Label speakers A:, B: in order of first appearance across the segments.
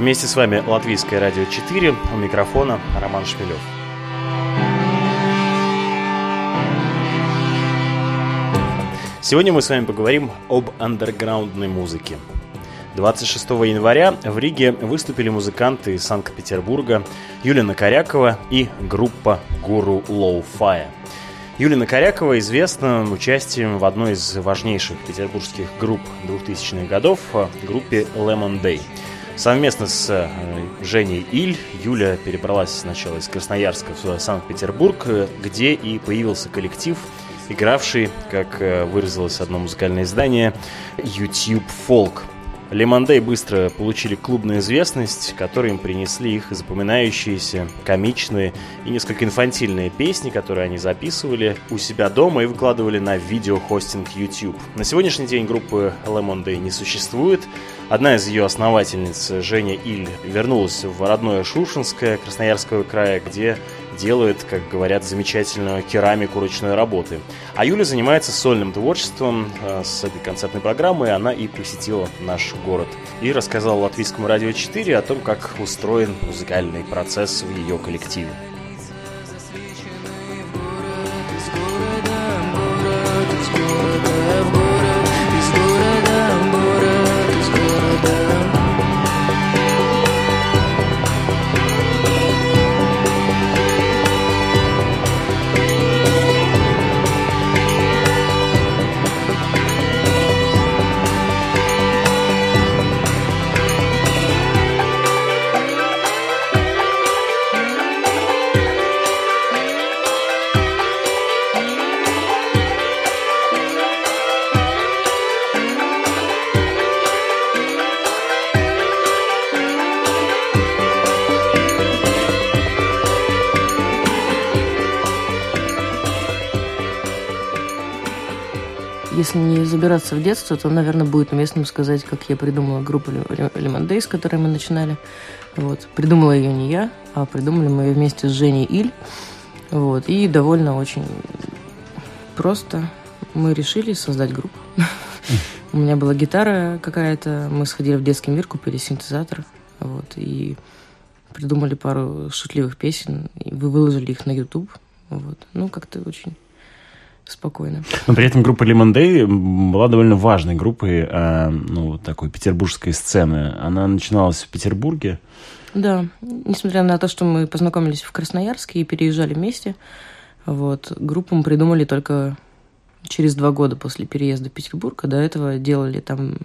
A: Вместе с вами Латвийское радио 4, у микрофона Роман Шмелев. Сегодня мы с вами поговорим об андерграундной музыке. 26 января в Риге выступили музыканты из Санкт-Петербурга Юлина Корякова и группа Гуру Лоу Фая. Юлина Корякова известна участием в одной из важнейших петербургских групп 2000-х годов, группе Lemon Day. Совместно с э, Женей Иль Юля перебралась сначала из Красноярска в Санкт-Петербург, где и появился коллектив, игравший, как э, выразилось одно музыкальное издание, YouTube Folk – Лемондей быстро получили клубную известность, которые им принесли их запоминающиеся, комичные и несколько инфантильные песни, которые они записывали у себя дома и выкладывали на видеохостинг YouTube. На сегодняшний день группы Лемондей не существует. Одна из ее основательниц, Женя Иль, вернулась в родное Шушинское Красноярского края, где делает, как говорят, замечательную керамику ручной работы. А Юля занимается сольным творчеством. Э, с этой концертной программой она и посетила наш город. И рассказала Латвийскому радио 4 о том, как устроен музыкальный процесс в ее коллективе.
B: Если не забираться в детство, то, наверное, будет уместным сказать, как я придумала группу Lemon Day, с которой мы начинали. Вот. Придумала ее не я, а придумали мы ее вместе с Женей Иль. Вот. И довольно очень просто мы решили создать группу. У меня была гитара какая-то, мы сходили в детский мир, купили синтезатор, вот, и придумали пару шутливых песен, и вы выложили их на YouTube, вот. Ну, как-то очень спокойно.
A: Но при этом группа Lemon Day была довольно важной группой э, ну, такой петербургской сцены. Она начиналась в Петербурге.
B: Да, несмотря на то, что мы познакомились в Красноярске и переезжали вместе, вот, группу мы придумали только через два года после переезда в Петербург. До этого делали там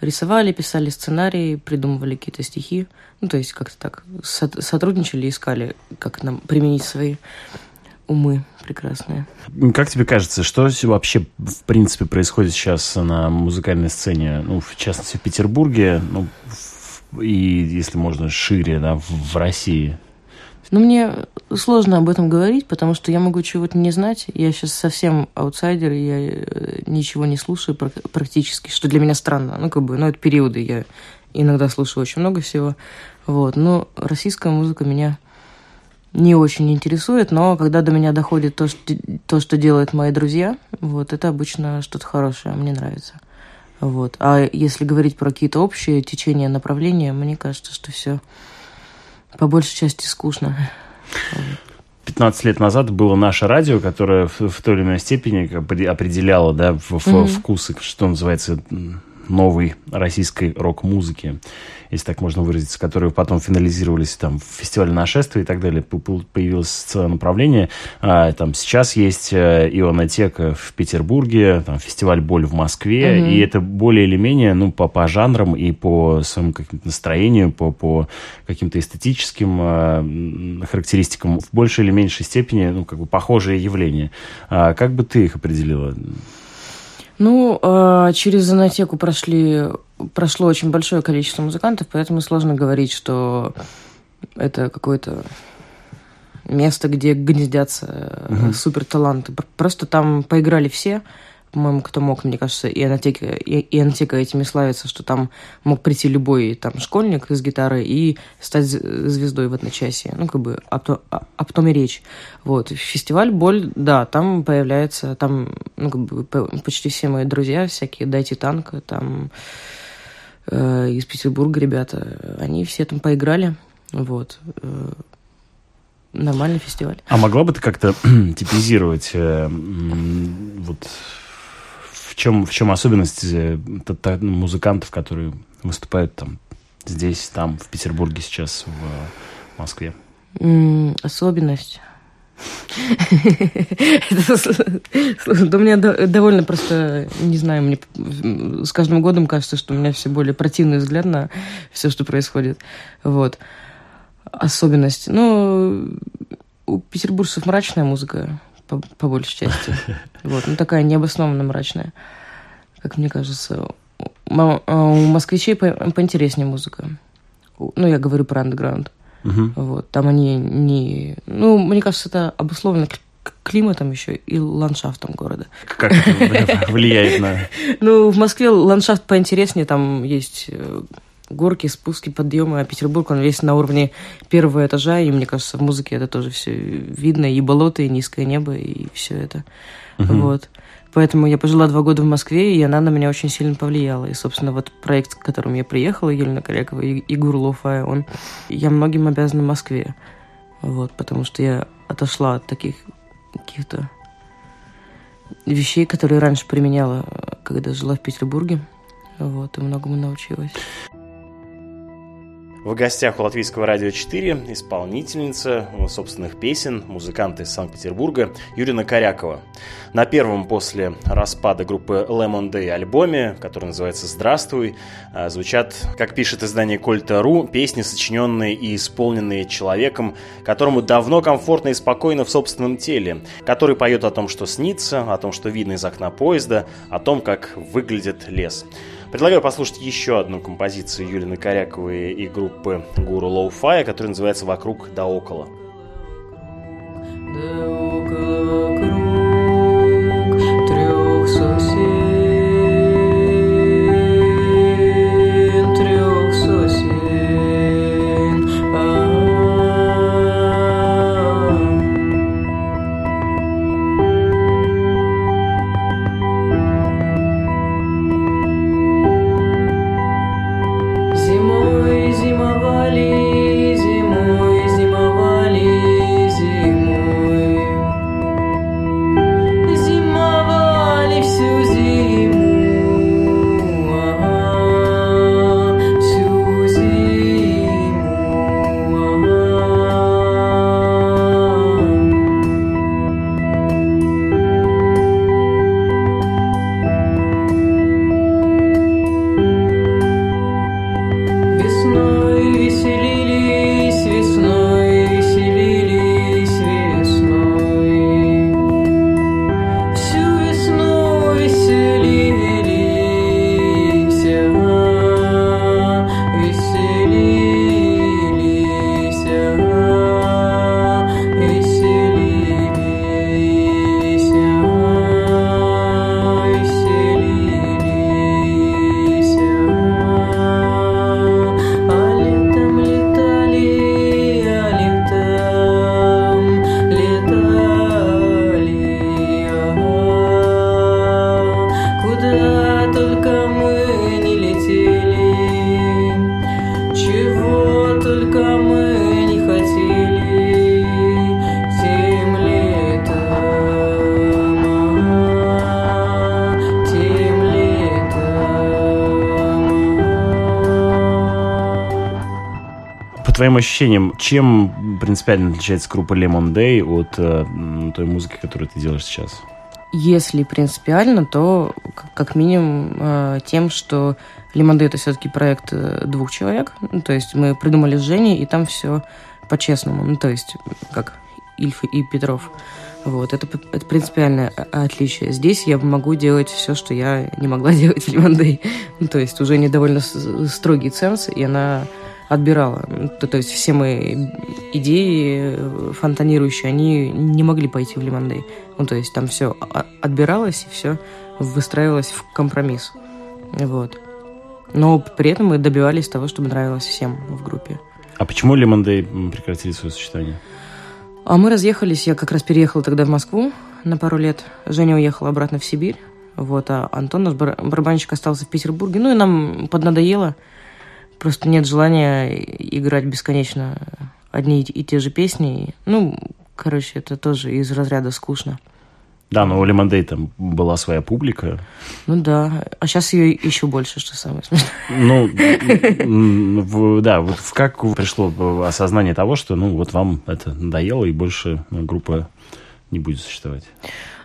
B: рисовали, писали сценарии, придумывали какие-то стихи. Ну, то есть как-то так сотрудничали, искали, как нам применить свои умы прекрасные.
A: Как тебе кажется, что вообще в принципе происходит сейчас на музыкальной сцене, ну, в частности, в Петербурге, ну, в, и, если можно, шире, да, в, в России?
B: Ну, мне сложно об этом говорить, потому что я могу чего-то не знать. Я сейчас совсем аутсайдер, я э, ничего не слушаю практически, что для меня странно. Ну, как бы, ну, это периоды, я иногда слушаю очень много всего. Вот, но российская музыка меня не очень интересует, но когда до меня доходит то, что, то, что делают мои друзья, вот, это обычно что-то хорошее, мне нравится. Вот. А если говорить про какие-то общие течения, направления, мне кажется, что все по большей части скучно.
A: 15 лет назад было наше радио, которое в, в той или иной степени определяло да, в, mm-hmm. вкусы, что называется, новой российской рок-музыки, если так можно выразиться, которые потом финализировались там в фестивале нашествия и так далее. Появилось целое направление. А, там сейчас есть э, ионотека в Петербурге, там фестиваль «Боль» в Москве, mm-hmm. и это более или менее, ну, по, по жанрам и по своему каким-то настроению, по, по каким-то эстетическим э, характеристикам в большей или меньшей степени, ну, как бы похожие явления. А, как бы ты их определила?
B: Ну, а, через Занотеку прошли, прошло очень большое количество музыкантов, поэтому сложно говорить, что это какое-то место, где гнездятся угу. суперталанты. Просто там поиграли все, по-моему, кто мог, мне кажется, и Анатека, и, и Анатека этими славится, что там мог прийти любой там школьник с гитарой и стать звездой в одночасье. Ну, как бы, а то, а, а потом и речь. Вот. Фестиваль «Боль», да, там появляется, там, ну, как бы, почти все мои друзья всякие, «Дайте танк», там э, из Петербурга ребята, они все там поиграли, вот. Э, нормальный фестиваль.
C: А могла бы ты как-то типизировать э, вот чем, в чем особенность э, музыкантов, которые выступают там здесь, там, в Петербурге сейчас, в Москве?
B: Особенность. Да мне довольно просто, не знаю, мне с каждым годом кажется, что у меня все более противный взгляд на все, что происходит. Вот. Особенность. Ну, у петербуржцев мрачная музыка, по, по большей части. Вот. Ну, такая необоснованно мрачная, как мне кажется. А у москвичей поинтереснее музыка. Ну, я говорю про андеграунд. Угу. Вот, там они не... Ну, мне кажется, это обусловлено климатом еще и ландшафтом города.
C: Как это влияет на...
B: Ну, в Москве ландшафт поинтереснее, там есть э, горки, спуски, подъемы, а Петербург, он весь на уровне первого этажа, и мне кажется, в музыке это тоже все видно, и болото, и низкое небо, и все это. Угу. Вот. Поэтому я пожила два года в Москве, и она на меня очень сильно повлияла. И, собственно, вот проект, к которому я приехала, Елена Корякова и Игорь Лофая, он... Я многим обязана Москве. Вот, потому что я отошла от таких каких-то вещей, которые раньше применяла, когда жила в Петербурге. Вот, и многому научилась.
C: В гостях у Латвийского радио 4 исполнительница собственных песен, музыкант из Санкт-Петербурга Юрина Корякова. На первом после распада группы Lemon Day альбоме, который называется «Здравствуй», а, звучат, как пишет издание Кольта.ру, песни, сочиненные и исполненные человеком, которому давно комфортно и спокойно в собственном теле, который поет о том, что снится, о том, что видно из окна поезда, о том, как выглядит лес. Предлагаю послушать еще одну композицию Юлины Коряковой и группы Гуру Лоу Фая, которая называется «Вокруг да около». Да твоим ощущениям, чем принципиально отличается группа Lemon Day от э, той музыки, которую ты делаешь сейчас?
B: Если принципиально, то как минимум э, тем, что Lemon Day это все-таки проект э, двух человек. Ну, то есть мы придумали с Женей, и там все по-честному. Ну, то есть как Ильф и Петров. Вот, это, это принципиальное отличие. Здесь я могу делать все, что я не могла делать в Лимандей. Ну, то есть уже не довольно строгий ценз, и она отбирала. То, то есть все мои идеи э, фонтанирующие, они не могли пойти в Лимандей. Ну, то есть там все отбиралось и все выстраивалось в компромисс. Вот. Но при этом мы добивались того, чтобы нравилось всем в группе.
C: А почему Лимандей прекратили свое существование?
B: А мы разъехались, я как раз переехала тогда в Москву на пару лет. Женя уехала обратно в Сибирь. Вот, а Антон, наш бар- барабанщик, остался в Петербурге. Ну и нам поднадоело. Просто нет желания играть бесконечно одни и те же песни. Ну, короче, это тоже из разряда скучно.
A: Да, но у Лемондей там была своя публика.
B: Ну да, а сейчас ее еще больше, что самое смешное.
A: Ну, в, да, вот как пришло осознание того, что, ну, вот вам это надоело, и больше группа не будет существовать?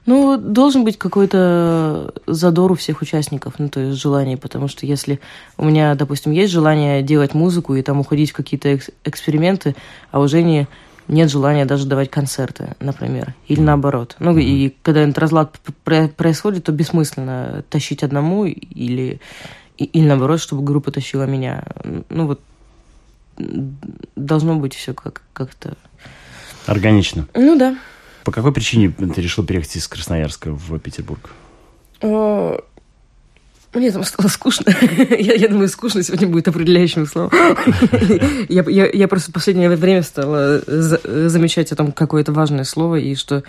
B: Ну, должен быть какой-то задор у всех участников, ну, то есть желание, потому что если у меня, допустим, есть желание делать музыку и там уходить в какие-то экс- эксперименты, а у Жени нет желания даже давать концерты, например, или наоборот. Ну, и когда этот разлад происходит, то бессмысленно тащить одному или, или наоборот, чтобы группа тащила меня. Ну, вот должно быть все как- как-то...
A: Органично.
B: Ну, да.
A: По какой причине ты решил переехать из Красноярска в Петербург?
B: А, мне там стало скучно. я, я думаю, скучно сегодня будет определяющим словом. я, я, я просто в последнее время стала за, замечать о том какое-то важное слово, и что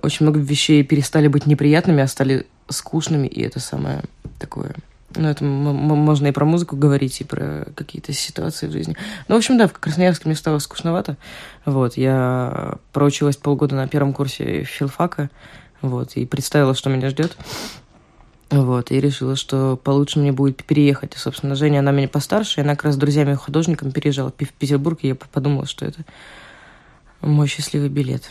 B: очень много вещей перестали быть неприятными, а стали скучными, и это самое такое... Ну, это можно и про музыку говорить, и про какие-то ситуации в жизни. Ну, в общем, да, в Красноярске мне стало скучновато. Вот, я проучилась полгода на первом курсе филфака, вот, и представила, что меня ждет. Вот, и решила, что получше мне будет переехать. И, собственно, Женя, она меня постарше, и она как раз с друзьями-художниками переезжала в Петербург, и я подумала, что это мой счастливый билет.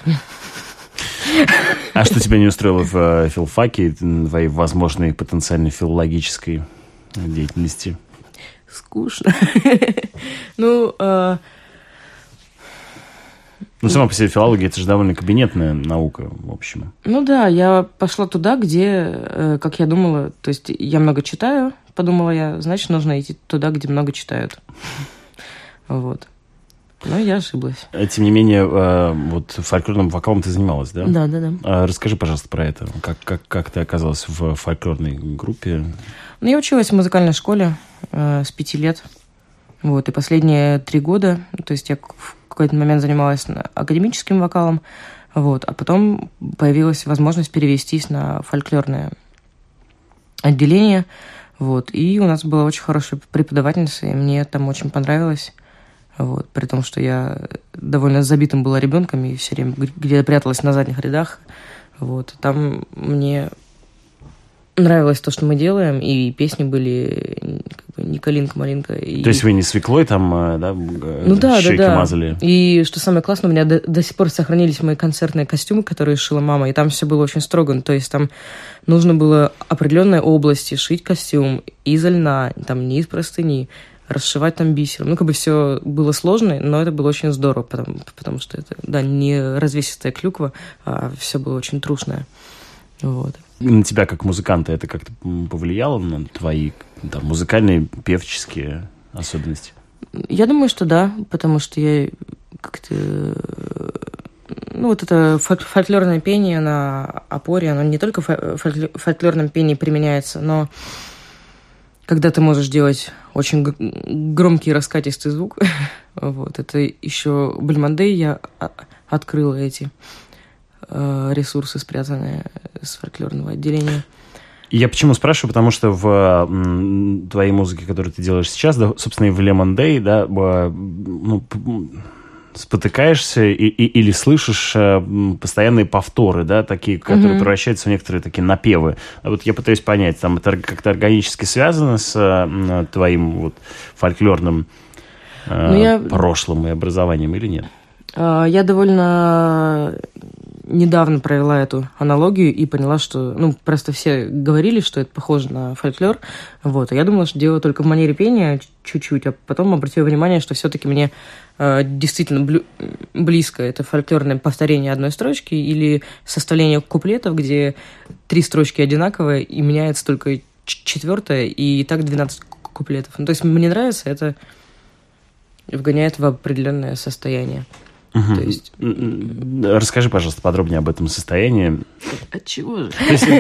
A: А что тебя не устроило в э, филфаке, твоей возможной потенциальной филологической деятельности?
B: Скучно. Ну, а,
A: ну, сама по себе филология, это же довольно кабинетная наука, в общем.
B: Ну да, я пошла туда, где, э, как я думала, то есть я много читаю, подумала я, значит, нужно идти туда, где много читают. Вот. Но я ошиблась.
A: А, тем не менее, э, вот фольклорным вокалом ты занималась, да?
B: Да, да, да.
A: А расскажи, пожалуйста, про это. Как, как, как ты оказалась в фольклорной группе?
B: Ну, я училась в музыкальной школе э, с пяти лет. Вот, и последние три года, то есть я в какой-то момент занималась академическим вокалом, вот, а потом появилась возможность перевестись на фольклорное отделение, вот, и у нас была очень хорошая преподавательница, и мне там очень понравилось, вот, при том, что я довольно забитым была ребенком и все время где-то пряталась на задних рядах, вот, там мне нравилось то, что мы делаем, и песни были как бы, не калинка-малинка. И...
A: То есть вы не свеклой там, э, да, э,
B: ну, да,
A: щеки
B: да, да.
A: мазали?
B: И что самое классное, у меня до, до сих пор сохранились мои концертные костюмы, которые шила мама, и там все было очень строго. Ну, то есть там нужно было определенной области шить костюм из льна, там не из простыни, расшивать там бисером. Ну, как бы все было сложно, но это было очень здорово, потому, потому что это, да, не развесистая клюква, а все было очень трушное. Вот
A: на тебя как музыканта это как-то повлияло на твои там, музыкальные, певческие особенности?
B: Я думаю, что да, потому что я как-то... Ну, вот это фольклорное пение на опоре, оно не только в фольклорном пении применяется, но когда ты можешь делать очень громкий раскатистый звук, вот, это еще Бальмандей я открыла эти Э, ресурсы, спрятанные с фольклорного отделения.
A: Я почему спрашиваю, потому что в твоей музыке, которую ты делаешь сейчас, да, собственно, и в Lemon Day, да, ну, спотыкаешься и, и, или слышишь э, постоянные повторы, да, такие, которые mm-hmm. превращаются в некоторые такие напевы. А вот я пытаюсь понять, там это как-то органически связано с э, твоим вот фольклорным э, ну, я... прошлым и образованием или нет?
B: А, я довольно недавно провела эту аналогию и поняла, что, ну, просто все говорили, что это похоже на фольклор, вот, а я думала, что дело только в манере пения чуть-чуть, а потом обратила внимание, что все-таки мне э, действительно блю- близко это фольклорное повторение одной строчки или составление куплетов, где три строчки одинаковые и меняется только четвертая, и так 12 куплетов. Ну, то есть мне нравится, это вгоняет в определенное состояние.
A: Угу. То есть... Расскажи, пожалуйста, подробнее об этом состоянии.
B: От чего же?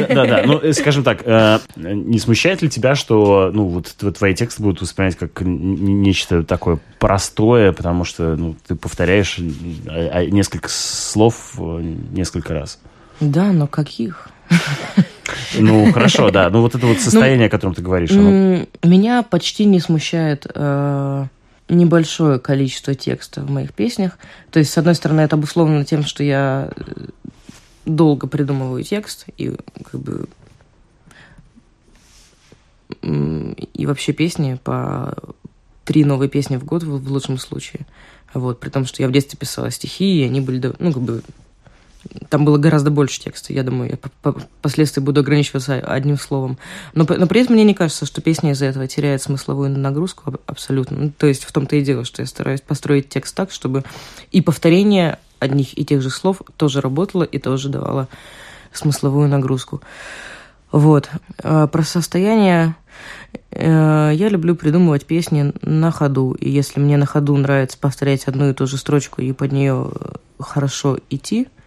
A: да, да, ну, э, скажем так, э, не смущает ли тебя, что, ну, вот твои тексты будут воспринимать как нечто такое простое, потому что, ну, ты повторяешь э, несколько слов несколько раз?
B: Да, но каких?
A: Ну, хорошо, да. Ну, вот это вот ну, состояние, о котором ты говоришь. Оно...
B: Меня почти не смущает э, небольшое количество текста в моих песнях. То есть, с одной стороны, это обусловлено тем, что я э, долго придумываю текст, и как бы и вообще песни по три новые песни в год в, лучшем случае. Вот, при том, что я в детстве писала стихи, и они были, ну, как бы, там было гораздо больше текста. Я думаю, я впоследствии буду ограничиваться одним словом. Но, но при этом мне не кажется, что песня из-за этого теряет смысловую нагрузку абсолютно. Ну, то есть в том-то и дело, что я стараюсь построить текст так, чтобы и повторение одних и тех же слов тоже работало и тоже давало смысловую нагрузку. Вот. А про состояние э, я люблю придумывать песни на ходу. И если мне на ходу нравится повторять одну и ту же строчку и под нее хорошо идти –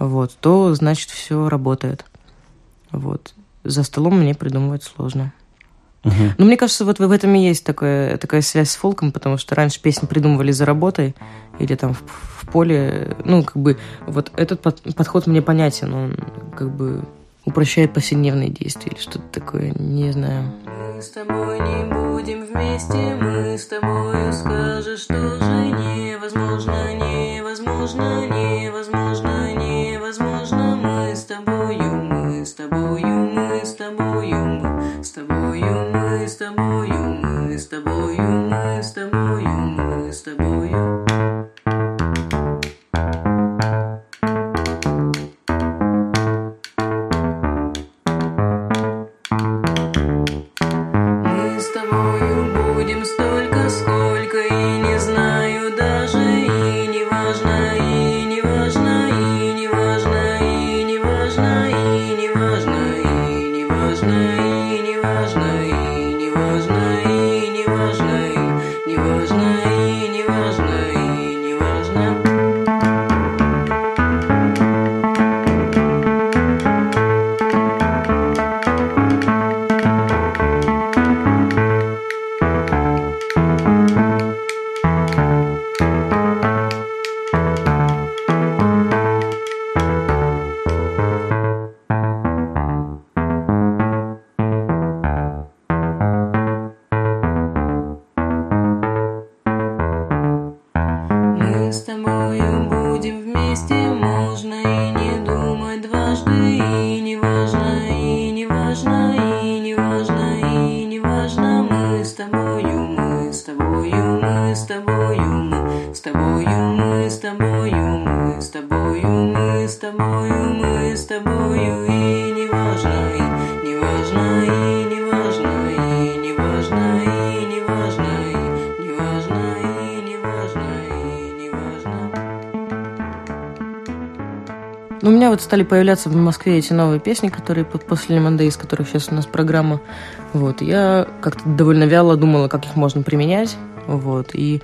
B: вот, то значит все работает. Вот. За столом мне придумывать сложно. Угу. Но мне кажется, вот в этом и есть такая, такая связь с фолком, потому что раньше песни придумывали за работой или там в, в поле. Ну, как бы, вот этот под, подход мне понятен, он как бы упрощает повседневные действия или что-то такое, не знаю. Мы с тобой не будем вместе, мы с тобой скажешь, что же невозможно, невозможно, невозможно, was night. Вот стали появляться в Москве эти новые песни, которые после Lemon Days, которых сейчас у нас программа. Вот, я как-то довольно вяло думала, как их можно применять. Вот, и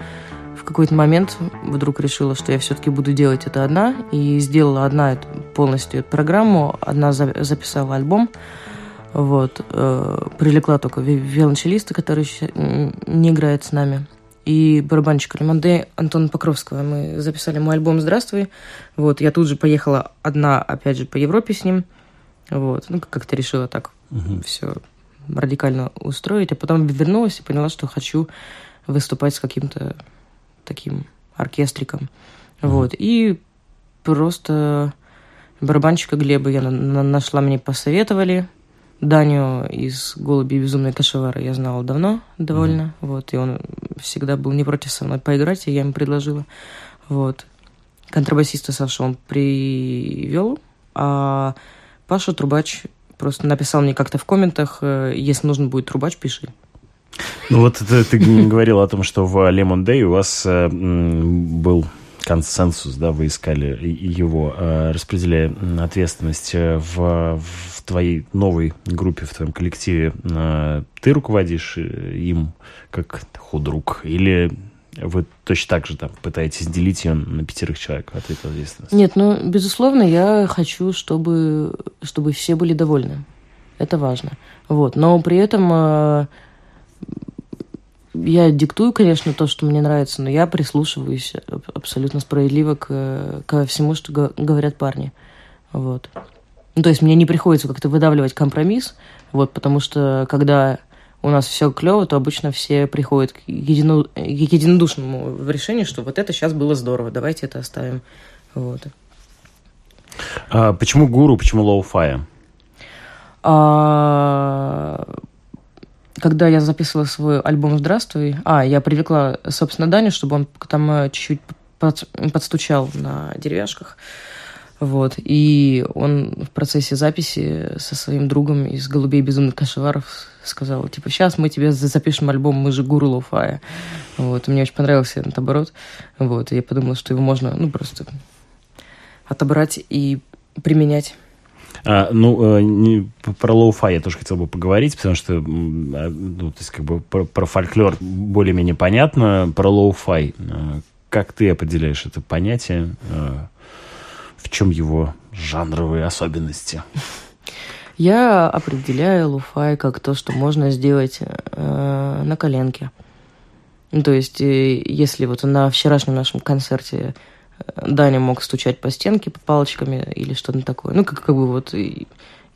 B: в какой-то момент вдруг решила, что я все-таки буду делать это одна, и сделала одна полностью эту программу, одна записала альбом, вот, э, привлекла только виолончелиста, который не играет с нами, и барабанщик Ремонде Антона Покровского. Мы записали мой альбом «Здравствуй». Вот, я тут же поехала одна, опять же, по Европе с ним. Вот, ну, как-то решила так угу. все радикально устроить, а потом вернулась и поняла, что хочу выступать с каким-то таким оркестриком. Угу. Вот, и просто барабанщика Глеба я нашла, мне посоветовали, Даню из «Голуби безумной кашевара» я знала давно довольно, mm-hmm. вот, и он всегда был не против со мной поиграть, и я ему предложила, вот. Контрабасиста Саша он привел, а Паша Трубач просто написал мне как-то в комментах, э, если нужен будет трубач, пиши.
A: Ну вот ты, ты говорил о том, что в Lemon Day у вас э, был консенсус, да, вы искали его, э, распределяя ответственность э, в, в твоей новой группе, в твоем коллективе. Э, ты руководишь им как худрук или вы точно так же там пытаетесь делить ее на пятерых человек ответ ответственности?
B: Нет, ну, безусловно, я хочу, чтобы, чтобы все были довольны. Это важно. Вот. Но при этом я диктую, конечно, то, что мне нравится, но я прислушиваюсь абсолютно справедливо к, ко всему, что говорят парни. Вот. Ну, то есть мне не приходится как-то выдавливать компромисс, вот, потому что когда у нас все клево, то обычно все приходят к, едино, к единодушному решению, что вот это сейчас было здорово, давайте это оставим. Вот.
A: А почему гуру, почему lo-fi я?
B: А, когда я записывала свой альбом «Здравствуй», а, я привлекла, собственно, Даню, чтобы он там э, чуть-чуть под, подстучал на деревяшках. Вот. И он в процессе записи со своим другом из «Голубей безумных кашеваров» сказал, типа, сейчас мы тебе запишем альбом «Мы же гуру lo-fi я». Вот. Мне очень понравился этот оборот. Вот. И я подумала, что его можно, ну, просто отобрать и применять.
A: А, ну, э, не, про lo-fi я тоже хотел бы поговорить, потому что, а, ну, то есть, как бы про, про фольклор более-менее понятно, про lo-fi. Э, как ты определяешь это понятие? Э, в чем его жанровые особенности?
B: Я определяю луфай как то, что можно сделать э, на коленке. Ну, то есть, если вот на вчерашнем нашем концерте Даня мог стучать по стенке по палочками или что-то такое. Ну, как, как бы вот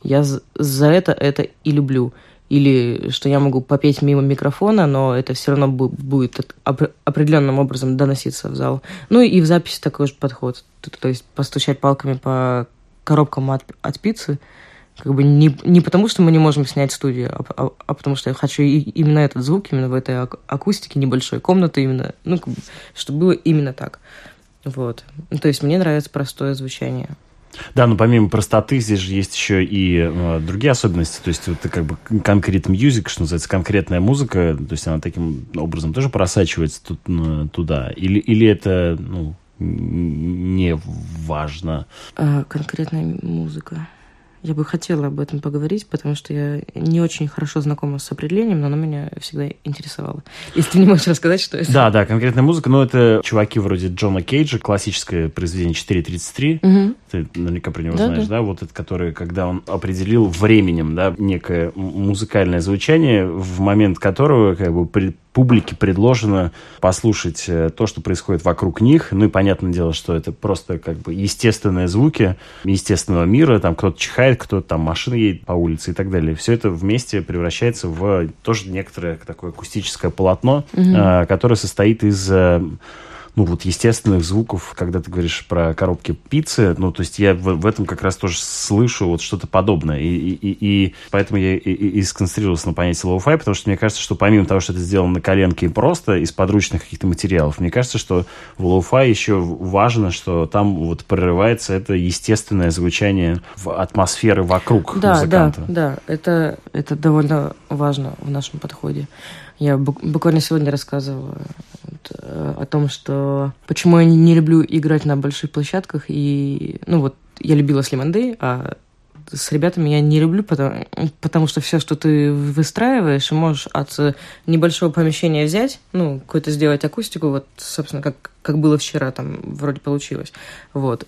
B: я за это это и люблю. Или что я могу попеть мимо микрофона, но это все равно будет определенным образом доноситься в зал. Ну и в записи такой же подход. То есть постучать палками по коробкам от, от пиццы, как бы не, не потому, что мы не можем снять студию, а, а, а потому что я хочу и, именно этот звук, именно в этой акустике небольшой комнаты, именно, ну, как бы, чтобы было именно так. Вот. Ну, то есть мне нравится простое звучание.
A: Да, но помимо простоты здесь же есть еще и э, другие особенности. То есть это как бы конкрет мьюзик, что называется, конкретная музыка. То есть она таким образом тоже просачивается тут, ну, туда. Или, или это ну, не важно?
B: А, конкретная музыка. Я бы хотела об этом поговорить, потому что я не очень хорошо знакома с определением, но оно меня всегда интересовало. Если ты не можешь рассказать, что это.
A: Да, да, конкретная музыка, но это чуваки вроде Джона Кейджа, классическое произведение 4.33. Угу. Ты наверняка про него да, знаешь, да. да? Вот это, который, когда он определил временем, да, некое музыкальное звучание, в момент которого как бы публике предложено послушать э, то, что происходит вокруг них. Ну и понятное дело, что это просто как бы естественные звуки естественного мира. Там кто-то чихает, кто-то там машина едет по улице и так далее. Все это вместе превращается в тоже некоторое такое акустическое полотно, угу. которое состоит из э, ну, вот естественных звуков, когда ты говоришь про коробки пиццы, ну, то есть я в, в этом как раз тоже слышу вот что-то подобное. И, и, и поэтому я и, и, и сконцентрировался на понятии lo-fi, потому что мне кажется, что помимо того, что это сделано на коленке и просто из подручных каких-то материалов, мне кажется, что в lo-fi еще важно, что там вот прорывается это естественное звучание атмосферы вокруг
B: да,
A: музыканта.
B: Да, да, это, это довольно важно в нашем подходе. Я буквально сегодня рассказывала о том, что почему я не люблю играть на больших площадках. И, ну вот, я любила Slim а с ребятами я не люблю, потому, потому что все, что ты выстраиваешь, можешь от небольшого помещения взять, ну, какую-то сделать акустику, вот, собственно, как, как было вчера, там, вроде получилось, вот,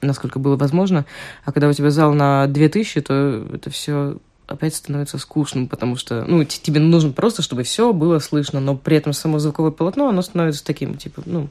B: насколько было возможно. А когда у тебя зал на 2000, то это все опять становится скучным, потому что, ну, тебе нужно просто, чтобы все было слышно, но при этом само звуковое полотно, оно становится таким, типа, ну,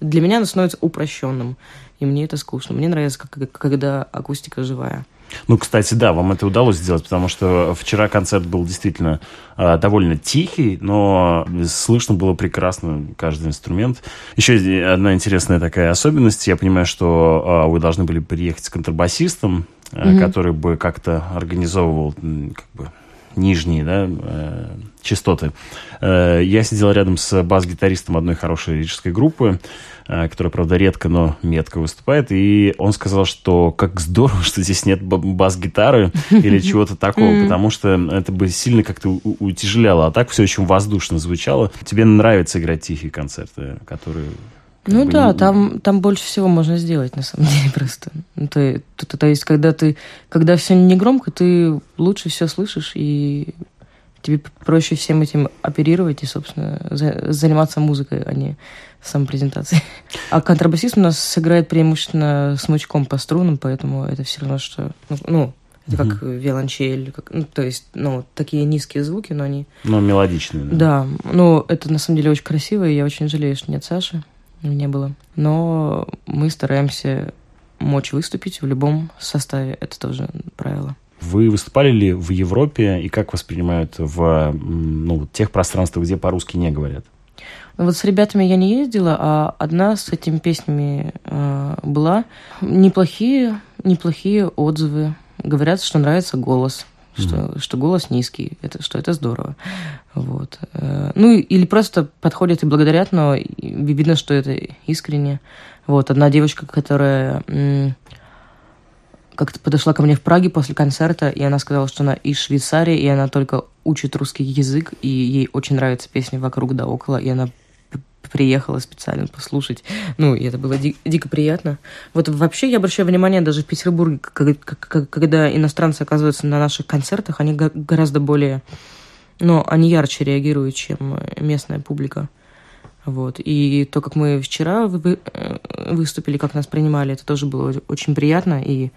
B: для меня оно становится упрощенным, и мне это скучно. Мне нравится, как, когда акустика живая.
A: Ну, кстати, да, вам это удалось сделать, потому что вчера концерт был действительно э, довольно тихий, но слышно было прекрасно каждый инструмент. Еще одна интересная такая особенность. Я понимаю, что э, вы должны были приехать с контрабасистом, mm-hmm. который бы как-то организовывал как бы, нижние да, э, частоты. Э, я сидел рядом с бас-гитаристом одной хорошей лирической группы, э, которая, правда, редко, но метко выступает, и он сказал, что как здорово, что здесь нет бас-гитары или чего-то такого, потому что это бы сильно как-то утяжеляло, а так все очень воздушно звучало. Тебе нравится играть тихие концерты, которые
B: ну бы, да, не... там, там больше всего можно сделать, на самом деле, просто. Ну, то, то, то есть, когда ты, когда все не громко, ты лучше все слышишь, и тебе проще всем этим оперировать и, собственно, за, заниматься музыкой, а не самопрезентацией. А контрабасист у нас сыграет преимущественно смычком по струнам, поэтому это все равно, что... Ну, ну это угу. как виолончель, как, ну, то есть, ну, такие низкие звуки, но они...
A: Но мелодичные, да?
B: Да, ну, это на самом деле очень красиво, и я очень жалею, что нет Саши не было. Но мы стараемся мочь выступить в любом составе. Это тоже правило.
A: Вы выступали ли в Европе и как воспринимают в ну, тех пространствах, где по-русски не говорят?
B: Вот с ребятами я не ездила, а одна с этими песнями э, была. Неплохие, неплохие отзывы. Говорят, что нравится голос, mm-hmm. что, что голос низкий, это, что это здорово. Вот. Э, ну, или просто подходят и благодарят, но видно, что это искренне. Вот, одна девочка, которая как-то подошла ко мне в Праге после концерта, и она сказала, что она из Швейцарии, и она только учит русский язык, и ей очень нравится песня «Вокруг да около», и она приехала специально послушать. Ну, и это было ди- дико приятно. Вот вообще я обращаю внимание даже в Петербурге, когда иностранцы оказываются на наших концертах, они гораздо более... Ну, они ярче реагируют, чем местная публика. Вот. И то, как мы вчера э, выступили, как нас принимали, это тоже было очень приятно. И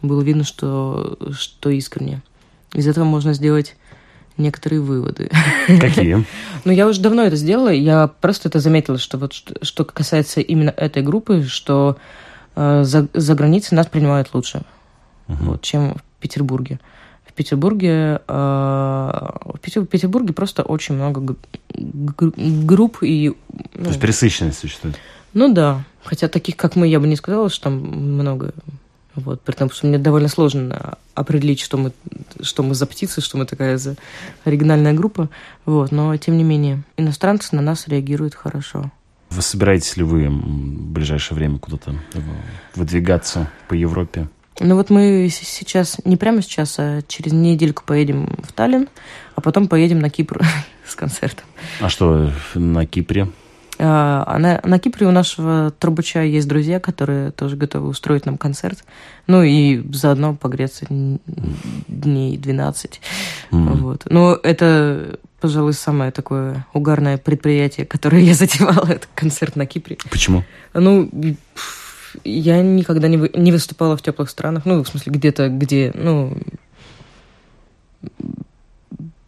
B: было видно, что, что искренне. Из этого можно сделать некоторые выводы.
A: Какие?
B: ну, я уже давно это сделала, я просто это заметила, что вот что, касается именно этой группы, что э, за, за границей нас принимают лучше, uh-huh. вот, чем в Петербурге. В Петербурге, э, в Петербурге просто очень много групп и...
A: Ну, То есть пресыщенность существует?
B: Ну да, хотя таких, как мы, я бы не сказала, что там много вот, потому что мне довольно сложно определить, что мы, что мы за птицы, что мы такая за оригинальная группа. Вот, но, тем не менее, иностранцы на нас реагируют хорошо.
A: Вы собираетесь ли вы в ближайшее время куда-то выдвигаться по Европе?
B: Ну вот мы сейчас, не прямо сейчас, а через недельку поедем в Таллин, а потом поедем на Кипр с концертом.
A: А что на Кипре?
B: А на, на Кипре у нашего трубача есть друзья, которые тоже готовы устроить нам концерт. Ну и заодно погреться дней 12. Mm. Вот. Но это, пожалуй, самое такое угарное предприятие, которое я затевала, это концерт на Кипре.
A: Почему?
B: Ну, я никогда не, вы, не выступала в теплых странах. Ну, в смысле, где-то, где, ну,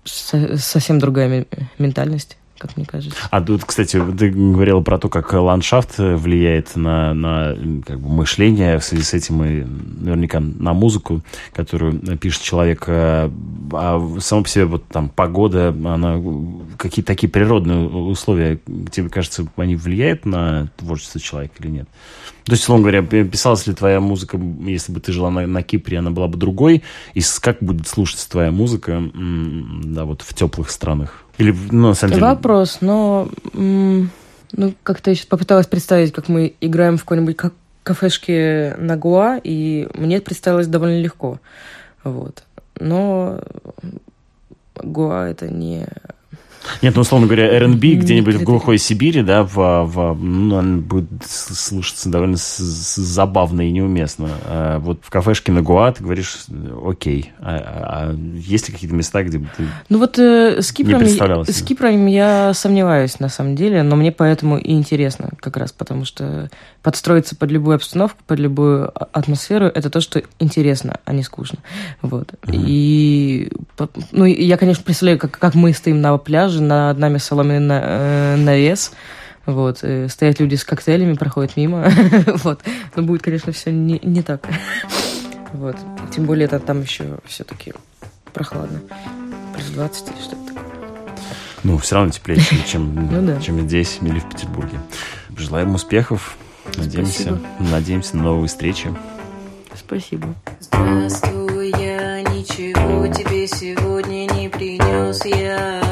B: со, совсем другая ментальность как мне кажется.
A: А тут, кстати, ты говорила про то, как ландшафт влияет на, на как бы, мышление в связи с этим и наверняка на музыку, которую пишет человек. А, а само по себе вот там погода, она какие-то такие природные условия, тебе кажется, они влияют на творчество человека или нет? То есть, условно говоря, писалась ли твоя музыка, если бы ты жила на, на Кипре, она была бы другой? И как будет слушаться твоя музыка да, вот в теплых странах? Или, ну, на самом деле...
B: Вопрос, но... Ну, как-то я сейчас попыталась представить, как мы играем в какой-нибудь кафешке на Гуа, и мне представилось довольно легко. Вот. Но Гуа это не
A: нет, ну, условно говоря, R&B где-нибудь в глухой Сибири, да, в, в, ну, он будет слышаться довольно забавно и неуместно. А вот в кафешке на Гуа ты говоришь, окей. А, а есть ли какие-то места, где бы ты
B: Ну вот э, с, Кипром, с Кипром я сомневаюсь, на самом деле, но мне поэтому и интересно как раз, потому что подстроиться под любую обстановку, под любую атмосферу, это то, что интересно, а не скучно. Вот. Mm-hmm. И, ну, я, конечно, представляю, как, как мы стоим на пляже, над нами соломенный э, навес. Вот, и стоят люди с коктейлями, проходят мимо. вот. Но будет, конечно, все не, не так. вот. Тем более это там еще все-таки прохладно. Плюс 20 или что-то такое.
A: Ну, все равно теплее, чем, ну, да. чем здесь или в Петербурге. Желаем успехов. Надеемся, Спасибо. надеемся на новые встречи.
B: Спасибо.
C: Здравствуй, я ничего тебе сегодня не принес я.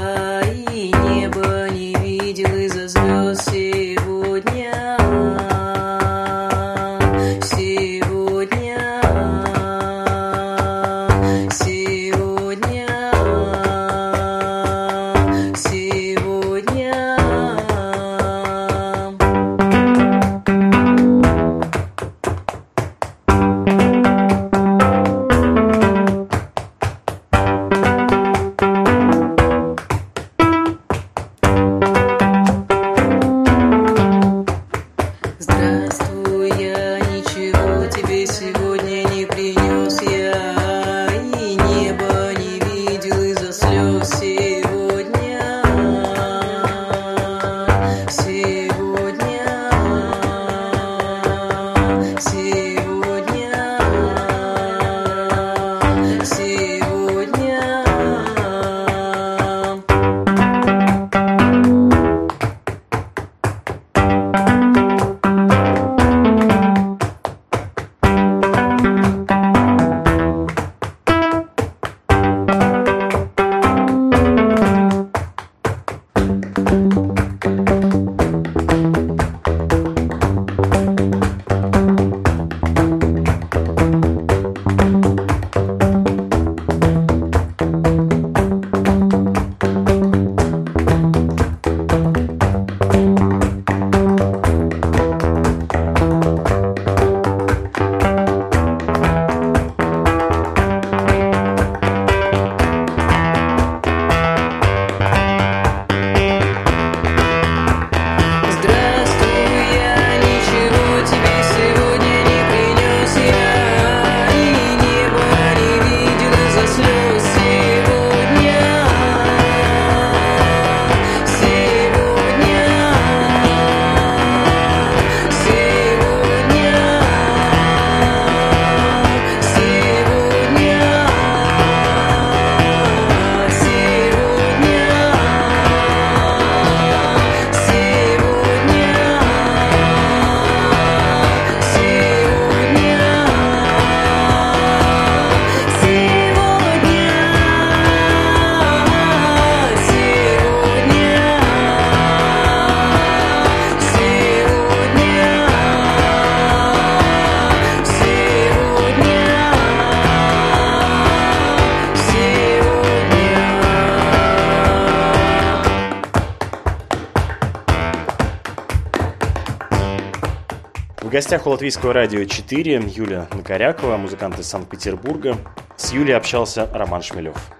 A: Гостях у Латвийского радио 4 Юлия Накорякова, музыкант из Санкт-Петербурга. С Юлей общался Роман Шмелев.